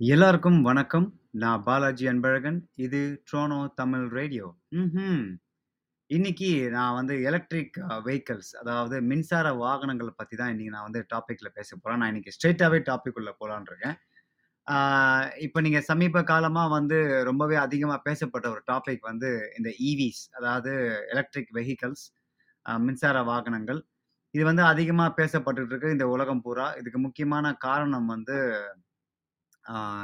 எல்லாருக்கும் வணக்கம். நான் பாலாஜி அன்பழகன். இது ட்ரோனோ தமிழ் ரேடியோ. ம்ஹ்ம். இன்னைக்கு நான் வந்து எலக்ட்ரிக் அ வெஹிக்கிள்ஸ் அதாவது மின்சார வாகனங்களை பத்தி தான் இன்னைக்கு நான் வந்து டாபிக்ல பேச போறேன். நான் இன்னைக்கு ஸ்ட்ரெயிட்டாகவே டாபிக் உள்ள போலான்னு இருக்கேன். ஆ இப்ப நீங்க சமீப காலமா வந்து ரொம்பவே அதிகமா பேசப்பட்ட ஒரு டாபிக் வந்து இந்த e ஈவிஸ் அதாவது எலக்ட்ரிக் வெஹிக்கிள்ஸ் அ மின்சார வாகனங்கள். இது வந்து அதிகமா பேசப்பட்டுட்டு இருக்கு இந்த உலகம் பூரா. இதுக்கு முக்கியமான காரணம் வந்து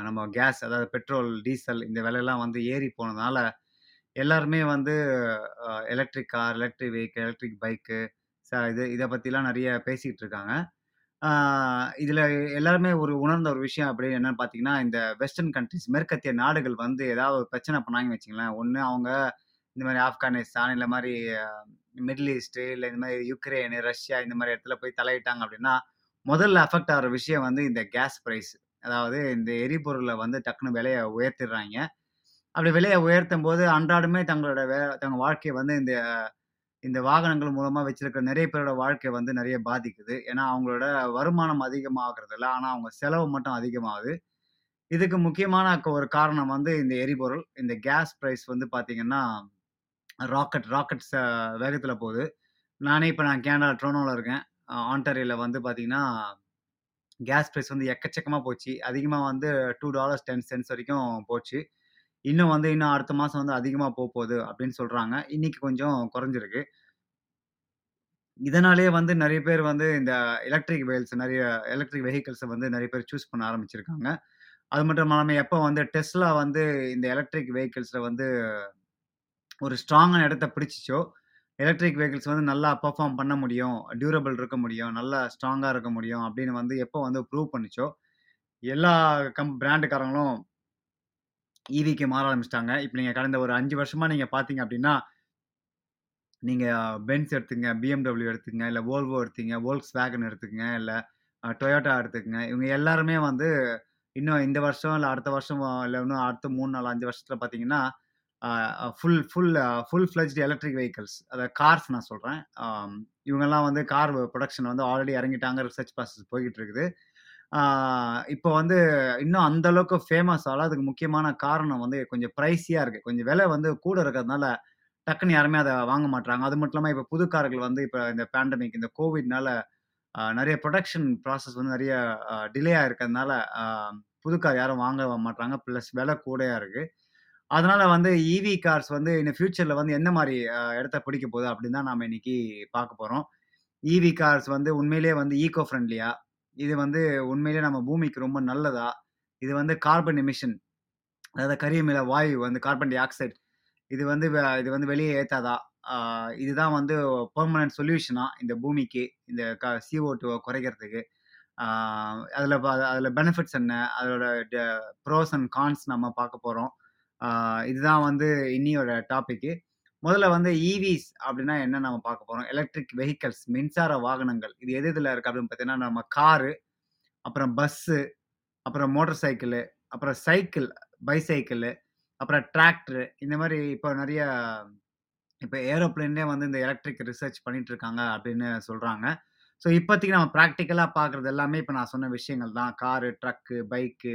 நம்ம கேஸ் அதாவது பெட்ரோல், டீசல் இந்த விலையெல்லாம் வந்து ஏறி போனதுனால, எல்லாருமே வந்து electric car, electric vehicle, electric bike இது இதை பற்றிலாம் நிறைய பேசிகிட்டு இருக்காங்க. இதில் எல்லாருமே ஒரு உணர்ந்த ஒரு விஷயம் அப்படின்னு என்னன்னு பார்த்தீங்கன்னா, இந்த வெஸ்டர்ன் கண்ட்ரிஸ் மேற்கத்திய நாடுகள் வந்து ஏதாவது ஒரு பிரச்சனை பண்ணாங்கன்னு வச்சுங்களேன் ஒன்று அவங்க இந்த மாதிரி ஆப்கானிஸ்தான் இல்லை மாதிரி மிடில் ஈஸ்ட்டு இல்லை இந்த மாதிரி யுக்ரைனு ரஷ்யா இந்த மாதிரி இடத்துல போய் தலையிட்டாங்க அப்படின்னா, முதல்ல அஃபெக்ட் ஆகிற விஷயம் வந்து இந்த கேஸ் ப்ரைஸ் அதாவது இந்த எரிபொருளை வந்து டக்குன்னு விலையை உயர்த்திடுறாங்க அப்படி விலையை உயர்த்தும் போது அன்றாடமே தங்களோட வே தங்க வாழ்க்கையை வந்து இந்த இந்த வாகனங்கள் மூலமாக வச்சிருக்கிற நிறைய பேரோட வாழ்க்கை வந்து நிறைய பாதிக்குது. ஏன்னா, அவங்களோட வருமானம் அதிகமாகிறது இல்லை ஆனால் அவங்க செலவு மட்டும் அதிகமாகுது. இதுக்கு முக்கியமான ஒரு காரணம் வந்து இந்த எரிபொருள். இந்த கேஸ் ப்ரைஸ் வந்து பார்த்தீங்கன்னா, ராக்கெட் ராக்கெட் ச போகுது. நானே இப்போ நான் கேனடா ட்ரோனோவில் இருக்கேன். அ வந்து பார்த்தீங்கன்னா, கேஸ் ப்ரைஸ் வந்து எக்கச்சக்கமாக போச்சு. அதிகமாக வந்து $2.10 வரைக்கும் போச்சு. இன்னும் வந்து இன்னும் அடுத்த மாதம் வந்து அதிகமாக போக போகுது அப்படின்னு சொல்கிறாங்க இன்னைக்கு கொஞ்சம் குறைஞ்சிருக்கு. இதனாலேயே வந்து நிறைய பேர் வந்து இந்த எலக்ட்ரிக் வெஹிக்கிள்ஸ் நிறைய எலக்ட்ரிக் வெஹிக்கிள்ஸை வந்து நிறைய பேர் சூஸ் பண்ண ஆரம்பிச்சிருக்காங்க. அது மட்டும் இல்லாமல் எப்போ வந்து டெஸ்லா வந்து இந்த எலக்ட்ரிக் வெஹிக்கிள்ஸில் வந்து ஒரு ஸ்ட்ராங்கான இடத்த பிடிச்சிச்சோ எலக்ட்ரிக் வெஹிக்கிள்ஸ் வந்து நல்லா பெர்ஃபார்ம் பண்ண முடியும், டியூரபிள் இருக்க முடியும், நல்லா ஸ்ட்ராங்காக இருக்க முடியும் அப்படின்னு வந்து எப்போ வந்து ப்ரூவ் பண்ணுச்சோ, எல்லா கம் பிராண்டுக்காரங்களும் ஈவிக்கு மாற ஆரம்பிச்சிட்டாங்க இப்போ நீங்கள் கடந்த ஒரு அஞ்சு வருஷமாக நீங்கள் பார்த்தீங்க அப்படின்னா நீங்கள் பென்ஸ் எடுத்துக்கங்க, பிஎம்டபிள்யூ எடுத்துங்க இல்லை வோல்வோ எடுத்தீங்க, வேகன் எடுத்துக்கங்க, இல்லை டொயோட்டா எடுத்துக்கங்க. இவங்க எல்லாருமே வந்து இன்னும் இந்த வருஷம், இல்லை அடுத்த வருஷம், இல்லை இன்னும் அடுத்த மூணு நாலு அஞ்சு வருஷத்தில் பார்த்தீங்கன்னா, full full full fledged electric vehicles அதாவது கார்ஸ் நான் சொல்கிறேன் இவங்கெல்லாம் வந்து கார் ப்ரொடக்ஷன் வந்து ஆல்ரெடி இறங்கிட்டாங்க. ரிசர்ச் ப்ராசஸ் போய்கிட்டு இருக்குது. இப்போ வந்து இன்னும் அந்த அளவுக்கு ஃபேமஸ் ஆகல. அதுக்கு முக்கியமான காரணம் வந்து கொஞ்சம் ப்ரைஸியாக இருக்குது கொஞ்சம் விலை வந்து கூட இருக்கிறதுனால, டக்குன்னு யாருமே அதை வாங்க மாட்றாங்க. அது மட்டும் இல்லாமல் இப்போ புது கார்கள் வந்து இப்போ இந்த பேண்டமிக் இந்த கோவிட்னால நிறைய ப்ரொடக்ஷன் ப்ராசஸ் வந்து நிறைய டிலே ஆகிருக்கிறதுனால புது கார் யாரும் வாங்க மாட்டாங்க ப்ளஸ் விலை கூடையாக இருக்குது அதனால வந்து ஈவி கார்ஸ் வந்து இந்த ஃபியூச்சர்ல வந்து எந்த மாதிரி இடத்த பிடிக்க போகுது அப்படின்னு தான் நாம இன்னைக்கு பார்க்க போறோம். ஈவி கார்ஸ் வந்து உண்மையிலேயே வந்து ஈகோ ஃப்ரெண்ட்லியா? இது வந்து உண்மையிலேயே நம்ம பூமிக்கு ரொம்ப நல்லதா? இது வந்து கார்பன் எமிஷன் அதாவது கரியமில வாயு வந்து கார்பன் டை ஆக்சைடு இது வந்து இது வந்து வெளியே ஏற்றாதா இதுதான் வந்து பெர்மனன்ட் சொல்யூஷனா இந்த பூமிக்கு? இந்த க CO2வ குறைக்கிறதுக்கு? அதில் அதில் பெனிஃபிட்ஸ் என்ன? அதோட ட ப்ரோஸ் அண்ட் கான்ஸ் நம்ம பார்க்க போகிறோம் இதுதான் வந்து இன்னியோட டாபிக்கு. முதல்ல வந்து e ஈவிஸ் அப்படின்னா என்ன நம்ம பார்க்க போகிறோம் எலக்ட்ரிக் வெஹிக்கல்ஸ் மின்சார வாகனங்கள். இது எது இதில் இருக்குது அப்படின்னு பார்த்தீங்கன்னா, நம்ம காரு, அப்புறம் பஸ்ஸு, அப்புறம் மோட்டர் சைக்கிளு, அப்புறம் சைக்கிள், பைசைக்கிளு, அப்புறம் டிராக்டர் இந்த மாதிரி இப்போ நிறைய இப்போ ஏரோப்ளைன்லேயே வந்து இந்த எலக்ட்ரிக் ரிசர்ச் பண்ணிட்டு இருக்காங்க அப்படின்னு சொல்கிறாங்க ஸோ இப்போதைக்கு நம்ம ப்ராக்டிக்கலாக பார்க்குறது எல்லாமே இப்போ நான் சொன்ன விஷயங்கள் தான். Car, truck, bike,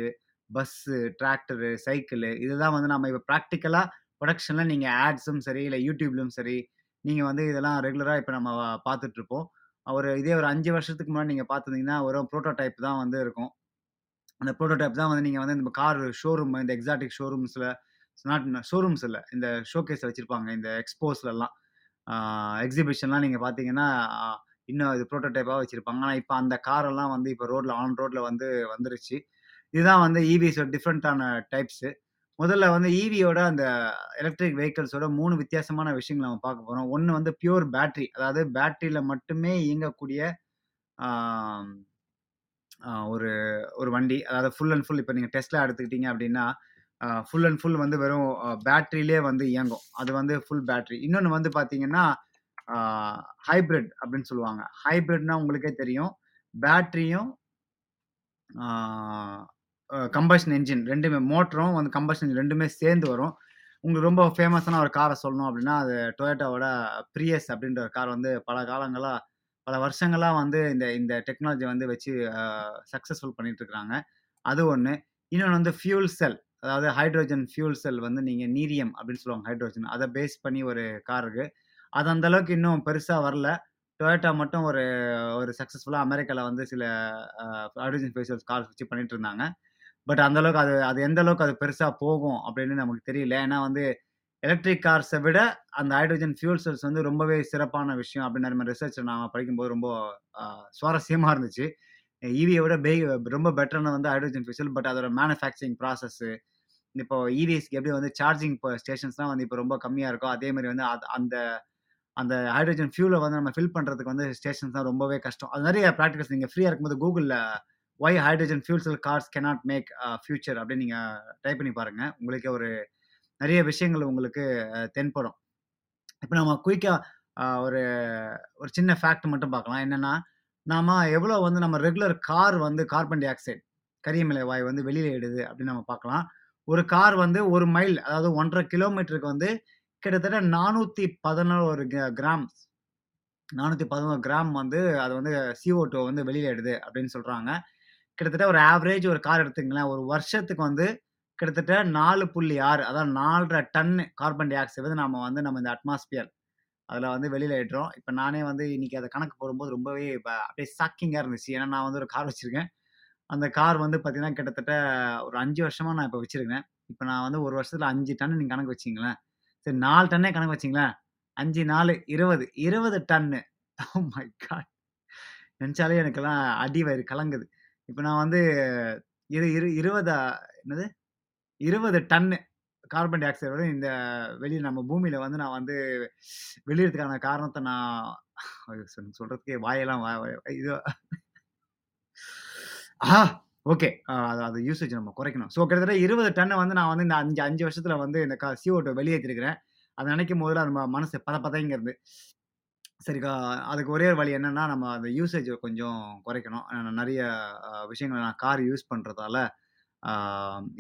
bus, tractor, cycle இதுதான் வந்து நம்ம இப்போ ப்ராக்டிக்கலாக ப்ரொடக்ஷனில் நீங்கள் ஆட்ஸும் சரி, இல்லை YouTubeலயும் சரி, நீங்கள் வந்து இதெல்லாம் ரெகுலராக இப்போ நம்ம பார்த்துட்ருப்போம் ஒரு இதே ஒரு அஞ்சு வருஷத்துக்கு முன்னாடி நீங்கள் பார்த்துருந்தீங்கன்னா ஒரு ப்ரோட்டோடைப் தான் வந்து இருக்கும். அந்த ப்ரோட்டோடைப் தான் வந்து நீங்கள் வந்து இந்த கார் ஷோரூம் இந்த எக்ஸாட்டிக் ஷோரூம்ஸில் நாட் ஷோரூம்ஸ் இல்லை இந்த ஷோகேஸில் வச்சுருப்பாங்க இந்த எக்ஸ்போஸ்லலாம். எக்ஸிபிஷன்லாம் நீங்கள் பார்த்தீங்கன்னா, இன்னும் இது ப்ரோட்டோடைப்பாக வச்சுருப்பாங்க ஆனால் இப்போ அந்த காரெல்லாம் வந்து இப்போ ரோட்டில் ஆன் ரோட்டில் வந்து வந்துருச்சு. இதுதான் வந்து இவிஸோட டிஃப்ரெண்ட்டான டைப்ஸு. முதல்ல வந்து ஈவியோட அந்த எலக்ட்ரிக் வெஹிக்கிள்ஸோட மூணு வித்தியாசமான விஷயங்களை நம்ம பார்க்க போகிறோம் ஒன்று வந்து பியூர் பேட்டரி அதாவது பேட்ரியில் மட்டுமே இயங்கக்கூடிய ஒரு ஒரு வண்டி. அதாவது ஃபுல் அண்ட் ஃபுல் இப்போ நீங்கள் டெஸ்ட்லாம் எடுத்துக்கிட்டீங்க அப்படின்னா, ஃபுல் அண்ட் ஃபுல் வந்து வெறும் பேட்ரியிலே வந்து இயங்கும். அது வந்து ஃபுல் பேட்டரி. இன்னொன்று வந்து பார்த்தீங்கன்னா, ஹைப்ரிட் ஹைபிரிட் அப்படின்னு சொல்லுவாங்க. ஹைப்ரிட்னா உங்களுக்கே தெரியும். பேட்டரியும் கம்பஷன் என்ஜின் ரெண்டுமே மோட்டரும் வந்து கம்பஷன் என்ஜின் ரெண்டுமே சேர்ந்து வரும். உங்களுக்கு ரொம்ப ஃபேமஸான ஒரு காரை சொல்லணும் அப்படின்னா, அது டொயேட்டாவோட ப்ரியஸ் அப்படின்ற ஒரு கார் வந்து பல காலங்களாக பல வருஷங்களாக வந்து இந்த இந்த டெக்னாலஜி வந்து வச்சு சக்ஸஸ்ஃபுல் சக்சஸ்ஃபுல் பண்ணிட்டு அது ஒன்று இன்னொன்று வந்து ஃபியூல் செல். அதாவது ஹைட்ரோஜன் ஃபியூல் செல் வந்து நீங்கள் நீரியம் அப்படின்னு சொல்லுவாங்க ஹைட்ரோஜன். அதை பேஸ் பண்ணி ஒரு கார் இருக்குது அது அந்தளவுக்கு இன்னும் பெருசாக வரல. டொயோட்டா மட்டும் ஒரு ஒரு சக்ஸஸ்ஃபுல்லாக அமெரிக்காவில் வந்து சில ஹைட்ரோஜன் ஃபியூல் செல்ஸ் கார்ஸ் வச்சு பண்ணிட்டு இருந்தாங்க. பட் அந்த அளவுக்கு அது அது எந்த அளவுக்கு அது பெருசாக போகும் அப்படின்னு நமக்கு தெரியல. ஏன்னா வந்து எலக்ட்ரிக் கார்ஸை விட அந்த ஹைட்ரோஜன் ஃபியூல் செல்ஸ் வந்து ரொம்பவே சிறப்பான விஷயம் அப்படின்னு நம்ம ரிசர்ச் நான் படிக்கும்போது ரொம்ப சுவாரஸ்யமாக இருந்துச்சு. ஈவியை விட பே ரொம்ப பெட்டரான வந்து ஹைட்ரோஜன் ஃபியூல் செல். பட் அதோட மேனுஃபேக்சரிங் ப்ராசஸ்ஸு இப்போ e இவிஎஸ்க்கு எப்படி வந்து சார்ஜிங் இப்போ ஸ்டேஷன்ஸ்லாம் வந்து இப்போ ரொம்ப கம்மியாக இருக்கோ, அதே மாதிரி வந்து அது அந்த அந்த ஹைட்ரஜன் ஃபியூலை வந்து நம்ம ஃபில் பண்ணுறதுக்கு வந்து ஸ்டேஷன்ஸ் தான் ரொம்பவே கஷ்டம். அது நிறைய ப்ராக்டிகல்ஸ் நீங்கள் ஃப்ரீயாக இருக்கும்போது கூகுளில் "why hydrogen fuel cell cars cannot make future" அப்படின்னு நீங்கள் டைப் பண்ணி பாருங்கள் உங்களுக்கு ஒரு நிறைய விஷயங்கள் உங்களுக்கு தென்படும். இப்போ நம்ம குயிக்காக ஒரு ஒரு சின்ன ஃபேக்ட் மட்டும் பார்க்கலாம். என்னென்னா நாம் எவ்வளோ வந்து நம்ம ரெகுலர் கார் வந்து கார்பன் டை ஆக்சைடு கரியமிலை வாய் வந்து வெளியில் இடுது அப்படின்னு நம்ம பார்க்கலாம். ஒரு கார் வந்து ஒரு மைல் அதாவது 1 1/2 கிலோமீட்டருக்கு வந்து கிட்டத்தட்ட 411 கிராம் கிராம்ஸ் 411 கிராம் வந்து அது வந்து சிஓ டூ வந்து வெளியில அப்படின்னு சொல்கிறாங்க கிட்டத்தட்ட ஒரு ஆவரேஜ் ஒரு கார் எடுத்துங்களேன் ஒரு வருஷத்துக்கு வந்து கிட்டத்தட்ட நாலு புள்ளி ஆறு அதாவது நாலரை டன் கார்பன் டை ஆக்சைடு வந்து நம்ம வந்து நம்ம இந்த அட்மாஸ்பியர் அதில் வந்து வெளியில் ஏற்றோம் இப்போ நானே வந்து இன்னைக்கு அதை கணக்கு போடும்போது ரொம்பவே இப்போ அப்படியே ஷாக்கிங்காக இருந்துச்சு. ஏன்னா நான் வந்து ஒரு கார் வச்சுருக்கேன் அந்த கார் வந்து பார்த்திங்கன்னா கிட்டத்தட்ட ஒரு அஞ்சு வருஷமாக நான் இப்போ வச்சுருக்கேன் இப்போ நான் வந்து ஒரு வருஷத்தில் அஞ்சு டன் நீங்கள் கணக்கு வச்சிங்களேன் சரி நாலு டன்னே கணக்கு வச்சிங்களேன் அஞ்சு நாலு இருபது இருபது டன்னு. My oh God! நெனச்சாலே எனக்கெல்லாம் அடி வயிறு கலங்குது. இப்போ நான் வந்து இரு இரு 20 என்னது? 20 டன்னு கார்பன் டை ஆக்சைடு வந்து இந்த வெளியில் நம்ம பூமியில் வந்து நான் வந்து வெளியிறதுக்கான காரணத்தை நான் சொல்கிறதுக்கே வாயெல்லாம் இது ஆஹா ஓகே. அது அது யூசேஜ் நம்ம குறைக்கணும். ஸோ கிட்டத்தட்ட இருபது டன்னை வந்து நான் வந்து இந்த அஞ்சு அஞ்சு வருஷத்தில் வந்து இந்த க CO2 வெளியேத்திருக்கிறேன். அத நெனைக்கும் போதெல்லாம் நம்ம மனசு பத பதைங்கிறது. சரிக்கா அதுக்கு ஒரே ஒரு வழி என்னன்னா, நம்ம அந்த யூசேஜை கொஞ்சம் குறைக்கணும். நிறைய நெறைய நான் கார் யூஸ் பண்றதால,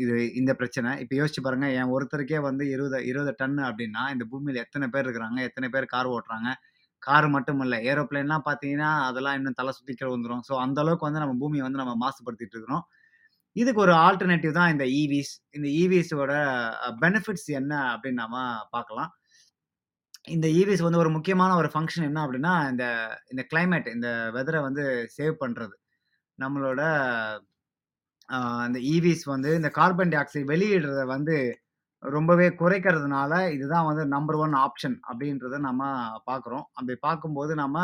இது இந்த பிரச்சனை. இப்போ யோசிச்சு பாருங்க, என் ஒருத்தருக்கே வந்து 20 20 டன்னு அப்படின்னா, இந்த பூமியில எத்தனை பேர் இருக்கிறாங்க? எத்தனை பேர் கார் ஓட்டுறாங்க? கார் மட்டும் இல்லை ஏரோப்ளைன்லாம் பார்த்தீங்கன்னா, அதெல்லாம் இன்னும் தலை சுற்றிக்கிற வந்துடும் ஸோ அந்த அளவுக்கு வந்து நம்ம பூமியை வந்து நம்ம மாசுபடுத்திட்டு இருக்கிறோம். இதுக்கு ஒரு ஆல்டர்னேட்டிவ் தான் இந்த e இவிஸ் இந்த e இவிஸோட பெனிஃபிட்ஸ் என்ன அப்படின்னு நாம பார்க்கலாம். இந்த e ஈவிஸ் வந்து ஒரு முக்கியமான ஒரு ஃபங்க்ஷன் என்ன அப்படின்னா, இந்த இந்த கிளைமேட் இந்த வெதரை வந்து சேவ் பண்ணுறது நம்மளோட அந்த e இந்த ஈவிஸ் வந்து இந்த கார்பன் டை ஆக்சைடு வெளியிடுறத வந்து ரொம்பவே குறைக்கிறதுனால, இதுதான் வந்து நம்பர் ஒன் ஆப்ஷன் அப்படின்றத நம்ம பார்க்குறோம். அப்படி பார்க்கும்போது நம்ம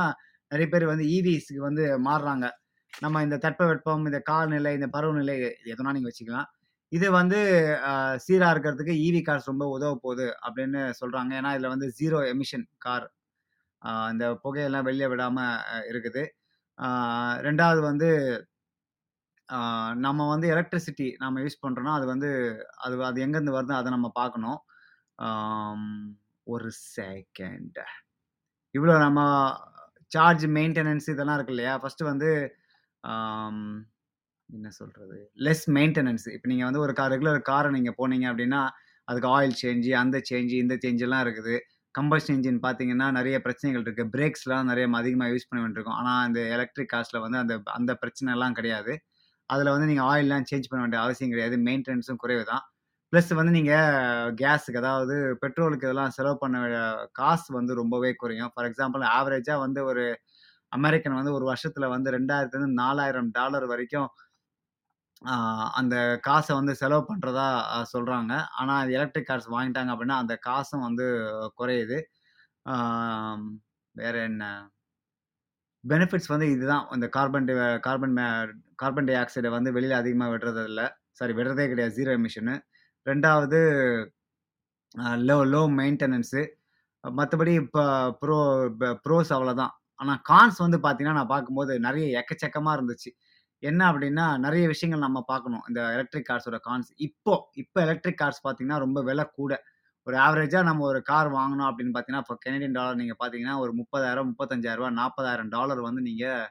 நிறைய பேர் வந்து e ஈவிஸ்க்கு வந்து மாறுறாங்க. நம்ம இந்த தட்பவெப்பம், இந்த காலநிலை, இந்த பருவநிலை எதுனா நீங்கள் வச்சுக்கலாம். இது வந்து சீராக இருக்கிறதுக்கு ஈவி கார்ஸ் ரொம்ப உதவ போகுது அப்படின்னு சொல்கிறாங்க ஏன்னா, இதில் வந்து ஜீரோ எமிஷன் கார். இந்த புகையெல்லாம் வெளியே விடாமல் இருக்குது. ரெண்டாவது வந்து நம்ம வந்து எலக்ட்ரிசிட்டி நம்ம யூஸ் பண்ணுறோன்னா அது வந்து அது அது எங்கேருந்து வருது அதை நம்ம பார்க்கணும். ஒரு செகண்ட். இவ்வளோ நம்ம சார்ஜ் மெயின்டெனன்ஸ் இதெல்லாம் இருக்கு இல்லையா? ஃபர்ஸ்ட்டு வந்து என்ன சொல்கிறது லெஸ் மெயின்டெனன்ஸ். இப்போ நீங்கள் வந்து ஒரு கார் ரெகுலர் காரை நீங்கள் போனீங்க அப்படின்னா, அதுக்கு ஆயில் சேஞ்சு அந்த சேஞ்சு இந்த சேஞ்செல்லாம் இருக்குது. கம்பஷன் இன்ஜின் பார்த்தீங்கன்னா, நிறைய பிரச்சனைகள் இருக்குது பிரேக்ஸ்லாம் நிறைய அதிகமாக யூஸ் பண்ண வேண்டியிருக்கும். ஆனால் அந்த எலக்ட்ரிக் காசில் வந்து அந்த அந்த பிரச்சனைலாம் கிடையாது. அதில் வந்து நீங்கள் ஆயிலெலாம் சேஞ்ச் பண்ண வேண்டிய அவசியம் கிடையாது. மெயின்டெனன்ஸும் குறைவு தான். ப்ளஸ் வந்து நீங்கள் கேஸுக்கு அதாவது பெட்ரோலுக்கு இதெல்லாம் செலவு பண்ண காசு வந்து ரொம்பவே குறையும். ஃபார் எக்ஸாம்பிள் ஆவரேஜாக வந்து ஒரு அமெரிக்கன் வந்து ஒரு வருஷத்துல வந்து 2000 $4000 வரைக்கும் அந்த காசை வந்து செலவு பண்ணுறதா சொல்கிறாங்க ஆனால் அது எலக்ட்ரிக் கார்ஸ் வாங்கிட்டாங்க அப்படின்னா, அந்த காசும் வந்து குறையுது. ஆம் வேற என்ன? பெனிஃபிட்ஸ் வந்து இதுதான். இந்த கார்பன் டை கார்பன் மே கார்பன் டை ஆக்சைடை வந்து வெளியில் அதிகமாக விடுறது இல்ல. சாரி விடுறதே கிடையாது. Zero emission. ரெண்டாவது லோ லோ மெயின்டெனன்ஸு. மற்றபடி இப்போ ப்ரோ ப்ரோஸ் அவ்வளோதான். ஆனால் கான்ஸ் வந்து பார்த்தீங்கன்னா, நான் பார்க்கும்போது நிறைய எக்கச்சக்கமாக இருந்துச்சு. என்ன அப்படின்னா, நிறைய விஷயங்கள் நம்ம பார்க்கணும். இந்த எலக்ட்ரிக் கார்ஸோட கான்ஸ். இப்போ இப்போ எலக்ட்ரிக் கார்ஸ் பார்த்தீங்கன்னா, ரொம்ப விலை கூட. ஒரு ஆவரேஜாக நம்ம ஒரு கார் வாங்கணும் அப்படின்னு பார்த்தீங்கன்னா, இப்போ கெனடியன் டாலர் நீங்கள் பார்த்தீங்கன்னா, ஒரு 30,000 $35,000 $40,000 வந்து நீங்கள்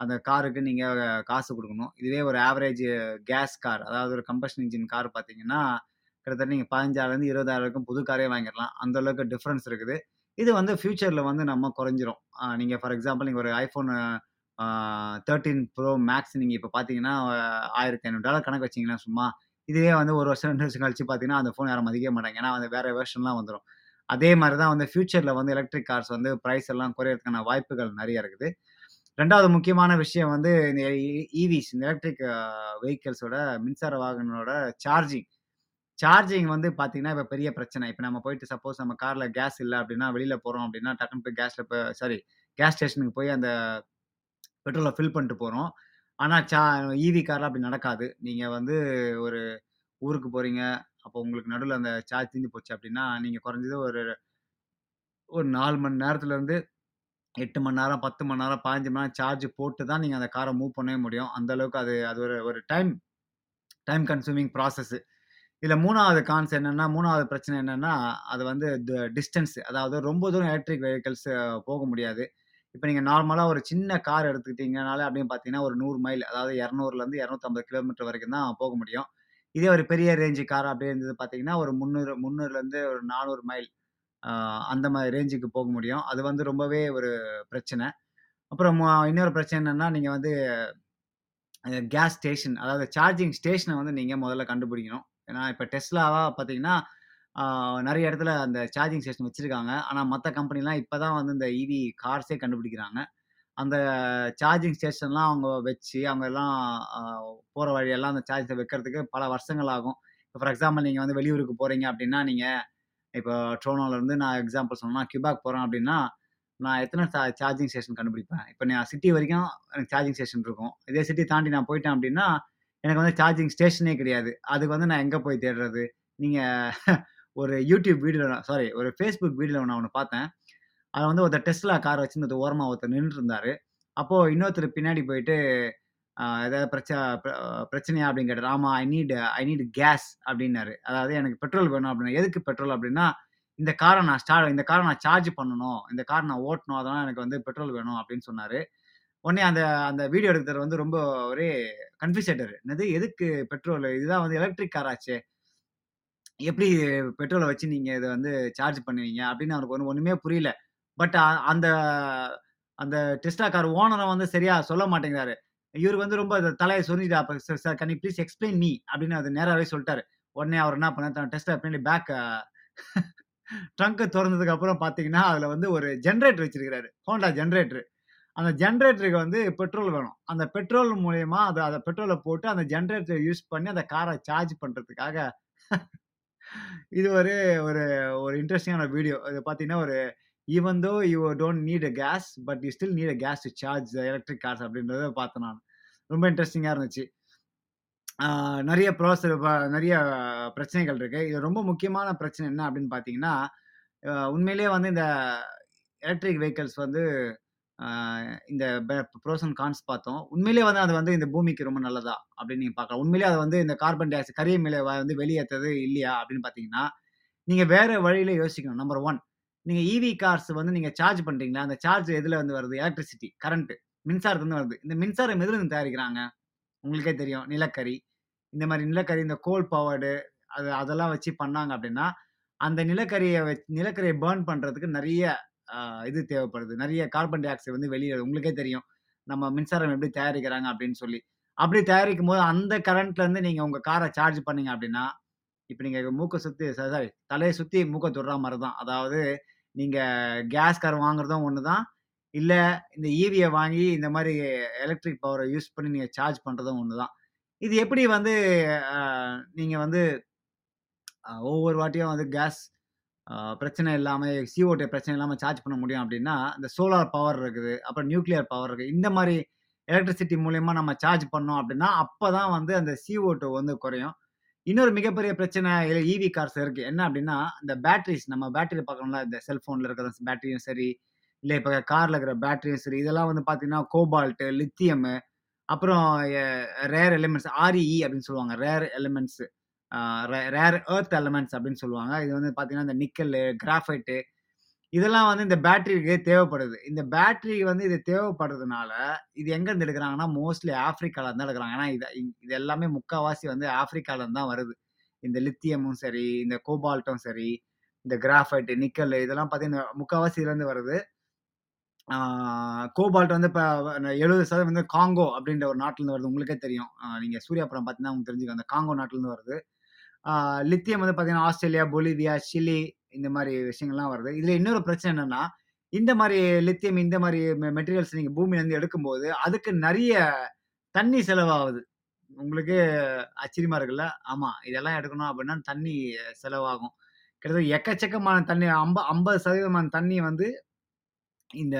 அந்த காருக்கு நீங்கள் காசு கொடுக்கணும் இதுவே ஒரு ஆவரேஜ் கேஸ் கார், அதாவது ஒரு கம்பஷன் இன்ஜின் கார் பார்த்தீங்கன்னா, கிட்டத்தட்ட நீங்கள் பதினஞ்சாயிரம்லேருந்து இருபதாயிரம் வரைக்கும் புது காரே வாங்கிடலாம். அந்த அளவுக்கு டிஃப்ரென்ஸ் இருக்குது. இது வந்து ஃப்யூச்சரில் வந்து நம்ம குறைஞ்சிரும். நீங்கள் ஃபார் எக்ஸாம்பிள் நீங்கள் ஒரு ஐஃபோன் தேர்ட்டீன் ப்ரோ மேக்ஸ் நீங்கள் இப்போ பார்த்தீங்கன்னா, $1500 கணக்கு வச்சீங்கன்னா சும்மா, இதுவே வந்து ஒரு வருஷம், ரெண்டு வருஷம் கழிச்சு பார்த்தீங்கன்னா, அந்த ஃபோன் யாரும் மதிக்க மாட்டாங்க. ஏன்னா, வந்து வேறு வெர்ஷன்லாம் வந்துடும் அதே மாதிரி தான் வந்து ஃபியூச்சரில் வந்து எலக்ட்ரிக் கார்ஸ் வந்து ப்ரைஸ் எல்லாம் குறையிறதுக்கான வாய்ப்புகள் நிறைய இருக்குது. ரெண்டாவது முக்கியமான விஷயம் வந்து இந்த e, e இவிஸ் இந்த எலக்ட்ரிக் வெஹிக்கிள்ஸோட மின்சார வாகனோட சார்ஜிங். சார்ஜிங் வந்து பார்த்தீங்கன்னா, இப்போ பெரிய பிரச்சனை. இப்போ நம்ம போயிட்டு சப்போஸ் நம்ம காரில் கேஸ் இல்லை அப்படின்னா வெளியில் போகிறோம் அப்படின்னா டக்குனு போய் கேஸில் இப்போ சாரி கேஸ் ஸ்டேஷனுக்கு போய் அந்த பெட்ரோலை ஃபில் பண்ணிட்டு போகிறோம் ஆனால் சா ஈவி காரில் அப்படி நடக்காது. நீங்கள் வந்து ஒரு ஊருக்கு போகிறீங்க அப்போ உங்களுக்கு நடுவில் அந்த சார்ஜ் தீர்ந்து போச்சு அப்படின்னா நீங்கள் குறைஞ்சது ஒரு ஒரு நாலு மணி நேரத்துலேருந்து எட்டு மணி நேரம், 10 மணி நேரம், 15 மணி நேரம் சார்ஜ் போட்டு தான் நீங்கள் அந்த காரை மூவ் பண்ணவே முடியும். அந்த அளவுக்கு அது அது ஒரு ஒரு டைம் டைம் கன்சூமிங் ப்ராசஸ்ஸு இதில் மூணாவது கான்ஸ் என்னென்னா மூணாவது பிரச்சனை என்னென்னா அது வந்து ட டிஸ்டன்ஸ். அதாவது ரொம்ப தூரம் எலக்ட்ரிக் வெஹிக்கிள்ஸ் போக முடியாது. இப்போ நீங்கள் நார்மலாக ஒரு சின்ன கார் எடுத்துக்கிட்டீங்கனாலே அப்படின்னு பார்த்தீங்கன்னா, ஒரு நூறு மைல் அதாவது 200லருந்து 250 கிலோமீட்டர் வரைக்கும் தான் போக முடியும். இதே ஒரு பெரிய ரேஞ்சு கார் அப்படி இருந்தது பார்த்தீங்கன்னா, ஒரு 300 300லருந்து ஒரு 400 மைல் அந்த மாதிரி ரேஞ்சுக்கு போக முடியும். அது வந்து ரொம்பவே ஒரு பிரச்சனை. அப்புறம் இன்னொரு பிரச்சனை என்னென்னா நீங்கள் வந்து கேஸ் ஸ்டேஷன் அதாவது சார்ஜிங் ஸ்டேஷனை வந்து நீங்கள் முதல்ல கண்டுபிடிக்கணும். ஏன்னா, இப்போ டெஸ்லாவாக பார்த்தீங்கன்னா, நிறைய இடத்துல அந்த சார்ஜிங் ஸ்டேஷன் வச்சுருக்காங்க ஆனால் மற்ற கம்பெனிலாம் இப்போ தான் வந்து இந்த ஈவி கார்ஸே கண்டுபிடிக்கிறாங்க. அந்த சார்ஜிங் ஸ்டேஷன்லாம் அவங்க வச்சு, அவங்க எல்லாம் போகிற வழியெல்லாம் அந்த சார்ஜர் வைக்கிறதுக்கு பல வருஷங்கள் ஆகும். இப்போ ஃபார் எக்ஸாம்பிள் நீங்கள் வந்து வெளியூருக்கு போகிறீங்க அப்படின்னா நீங்கள் இப்போ ட்ரோனோலேருந்து நான் எக்ஸாம்பிள் சொன்னால் கியூபாக் போகிறேன் அப்படின்னா நான் எத்தனை சா சார்ஜிங் ஸ்டேஷன் கண்டுபிடிப்பேன். இப்போ நான் சிட்டி வரைக்கும் எனக்கு சார்ஜிங் ஸ்டேஷன் இருக்கும். இதே சிட்டி தாண்டி நான் போயிட்டேன் அப்படின்னா எனக்கு வந்து சார்ஜிங் ஸ்டேஷனே கிடையாது. அதுக்கு வந்து நான் எங்கே போய் தேடுறது? நீங்கள் ஒரு யூடியூப் வீடியோவில் சாரி ஒரு ஃபேஸ்புக் வீடியோவில் நான் ஒன்று பார்த்தேன். அதை வந்து ஒருத்தர் டெஸ்ட்லா கார் வச்சிருந்து ஓரமாக ஒருத்தர் நின்னுட்டு இருந்தார் அப்போது இன்னொருத்தர் பின்னாடி போயிட்டு, ஏதாவது பிரச்ச பிரச்சனையா அப்படின்னு கேட்டார் ஆமாம் I need I need gas அப்படின்னாரு அதாவது எனக்கு பெட்ரோல் வேணும் அப்படின்னா எதுக்கு பெட்ரோல் அப்படின்னா இந்த காரை நான் ஸ்டார்ட் இந்த காரை நான் சார்ஜ் பண்ணணும். இந்த காரை நான் ஓட்டணும். அதெல்லாம் எனக்கு வந்து பெட்ரோல் வேணும் அப்படின்னு சொன்னார் உடனே அந்த அந்த வீடியோ எடுக்கிறவர் வந்து ரொம்ப ஒரே கன்ஃபியூஸ் ஆயிட்டாரு. என்னது எதுக்கு பெட்ரோல்? இதுதான் வந்து எலக்ட்ரிக் கார் எப்படி பெட்ரோலை வச்சு நீங்கள் இதை வந்து சார்ஜ் பண்ணுவீங்க? அப்படின்னு அவருக்கு வந்து ஒன்றுமே புரியல. பட் அந்த அந்த டெஸ்டா கார் ஓனரை வந்து சரியா சொல்ல மாட்டேங்கிறாரு. இவருக்கு வந்து ரொம்ப தலையை சொரிஞ்சுட்டு அப்போ "sir sir can please explain me" அப்படின்னு அது நேராகவே சொல்லிட்டாரு உடனே அவர் என்ன பண்ணார் தன் Tesla பின்னாடி பேக் ட்ரங்க்க தொறந்ததுக்கு அப்புறம் பார்த்தீங்கன்னா, அதில் வந்து ஒரு ஜென்ரேட்டர் வச்சிருக்கிறாரு ஹோண்டா ஜென்ரேட்டர் அந்த ஜென்ரேட்டருக்கு வந்து பெட்ரோல் வேணும். அந்த பெட்ரோல் மூலயமா அதை அதை பெட்ரோலை போட்டு அந்த ஜென்ரேட்டரை யூஸ் பண்ணி அந்த காரை சார்ஜ் பண்ணுறதுக்காக இது ஒரு ஒரு ஒரு இன்ட்ரெஸ்டிங்கான வீடியோ. இது பார்த்தீங்கன்னா, ஒரு even though you don't need a gas, but you still need a gas to charge the electric cars அப்படின்றத பார்த்தேன் நான் ரொம்ப இன்ட்ரெஸ்டிங்காக இருந்துச்சு. நிறைய நெறைய நிறைய பிரச்சனைகள் இருக்குது இது ரொம்ப முக்கியமான பிரச்சனை என்ன அப்படின்னு பார்த்தீங்கன்னா, உண்மையிலேயே வந்து இந்த எலக்ட்ரிக் வெஹிக்கிள்ஸ் வந்து இந்த ப்ரோஸ் அண்ட் கான்ஸ் பார்த்தோம். உண்மையிலேயே வந்து அது வந்து இந்த பூமிக்கு ரொம்ப நல்லதா? அப்படின்னு நீங்கள் பார்க்கலாம். உண்மையிலேயே அது வந்து இந்த கார்பன் டை ஆக்சைடு கரியமில வந்து வெளியேற்றது இல்லையா? அப்படின்னு பார்த்தீங்கன்னா, நீங்கள் வேறு வழியில் யோசிக்கணும். நம்பர் ஒன் நீங்கள் ஈவி கார்ஸ் வந்து நீங்கள் சார்ஜ் பண்ணுறீங்களா அந்த சார்ஜ் எதில் வந்து வருது? எலக்ட்ரிசிட்டி, கரண்ட்டு மின்சாரத்துலேருந்து வருது. இந்த மின்சாரம் எதுலேருந்து தயாரிக்கிறாங்க? உங்களுக்கே தெரியும். நிலக்கரி. இந்த மாதிரி நிலக்கரி, இந்த கோல் பவர்டு அது அதெல்லாம் வச்சு பண்ணாங்க அப்படின்னா அந்த நிலக்கரியை வச் நிலக்கரியை பேர்ன் பண்ணுறதுக்கு நிறைய இது தேவைப்படுது. நிறைய கார்பன் டை ஆக்சைடு வந்து வெளியே உங்களுக்கே தெரியும். நம்ம மின்சாரம் எப்படி தயாரிக்கிறாங்க அப்படின்னு சொல்லி. அப்படி தயாரிக்கும் போது அந்த கரண்ட்லேருந்து நீங்கள் உங்கள் காரை சார்ஜ் பண்ணீங்க அப்படின்னா இப்போ நீங்கள் மூக்கை சுற்றி சாரி தலையை சுற்றி மூக்கை தொடுறா மாதிரி தான். அதாவது நீங்கள் கேஸ் கார் வாங்குறதும் ஒன்று தான். இல்லை இந்த ஈவியை வாங்கி இந்த மாதிரி எலக்ட்ரிக் பவரை யூஸ் பண்ணி நீங்கள் சார்ஜ் பண்ணுறதும் ஒன்று தான். இது எப்படி வந்து நீங்கள் வந்து ஒவ்வொரு வாட்டியும் வந்து கேஸ் பிரச்சனை இல்லாமல் சிஓடி பிரச்சனை இல்லாமல் சார்ஜ் பண்ண முடியும் அப்படின்னா இந்த சோலார் பவர் இருக்குது. அப்புறம் நியூக்ளியர் பவர் இருக்குது இந்த மாதிரி எலக்ட்ரிசிட்டி மூலயமா நம்ம சார்ஜ் பண்ணோம் அப்படின்னா அப்போ தான் வந்து அந்த CO2 வந்து குறையும். இன்னொரு மிகப்பெரிய பிரச்சனை இவி ஈவி கார்ஸ்ல இருக்குது என்ன அப்படின்னா இந்த பேட்ரிஸ் நம்ம பேட்டரி பார்க்கணும்ல இந்த செல்ஃபோனில் இருக்கிற பேட்டரியும் சரி, இல்லை இப்போ காரில் இருக்கிற பேட்டரியும் சரி, இதெல்லாம் வந்து பார்த்தீங்கன்னா, கோபால்ட்டு லித்தியமு, அப்புறம் ரேர் எலிமெண்ட்ஸ் REE அப்படின்னு சொல்லுவாங்க. Rare elements rare earth elements அப்படின்னு சொல்லுவாங்க. இது வந்து பார்த்தீங்கன்னா, இந்த நிக்கல் கிராஃபைட்டு இதெல்லாம் வந்து இந்த பேட்டரிக்கு தேவைப்படுது. இந்த பேட்டரி வந்து இது தேவைப்படுறதுனால, இது எங்கேருந்து எடுக்கிறாங்கன்னா மோஸ்ட்லி ஆஃப்ரிக்கால இருந்து தான் எடுக்குறாங்க. ஏன்னா, இது இது எல்லாமே முக்காவாசி வந்து ஆஃப்ரிக்காவிலேருந்து தான் வருது. இந்த லித்தியமும் சரி, இந்த கோபால்ட்டும் சரி, இந்த கிராஃபைட்டு நிக்கல் இதெல்லாம் பார்த்தீங்கன்னா, முக்காவாசி வருது. கோபால்ட் வந்து இப்போ எழுபது சதவீதம் வந்து காங்கோ அப்படின்ற ஒரு நாட்டிலேருந்து வருது. உங்களுக்கே தெரியும். நீங்கள் நீங்க சூர்யா படம் பார்த்தீங்கன்னா உங்களுக்கு தெரிஞ்சுக்கும். அந்த காங்கோ நாட்டிலேருந்து வருது. லித்தியம் வந்து பார்த்தீங்கன்னா, ஆஸ்திரேலியா, பொலிவியா, சிலி இந்த மாதிரி விஷயங்கள்லாம் வருது. இதில் இன்னொரு பிரச்சனை என்னன்னா, இந்த மாதிரி லித்தியம் இந்த மாதிரி மெ மெட்டீரியல்ஸ் நீங்கள் பூமியிலேருந்து எடுக்கும்போது, அதுக்கு நிறைய தண்ணி செலவாகுது. உங்களுக்கு ஆச்சரியமா இருக்குல்ல? ஆமாம் இதெல்லாம் எடுக்கணும் அப்படின்னா தண்ணி செலவாகும். கிட்டத்தட்ட எக்கச்சக்கமான தண்ணி ஐம்ப ஐம்பது சதவீதமான தண்ணி வந்து இந்த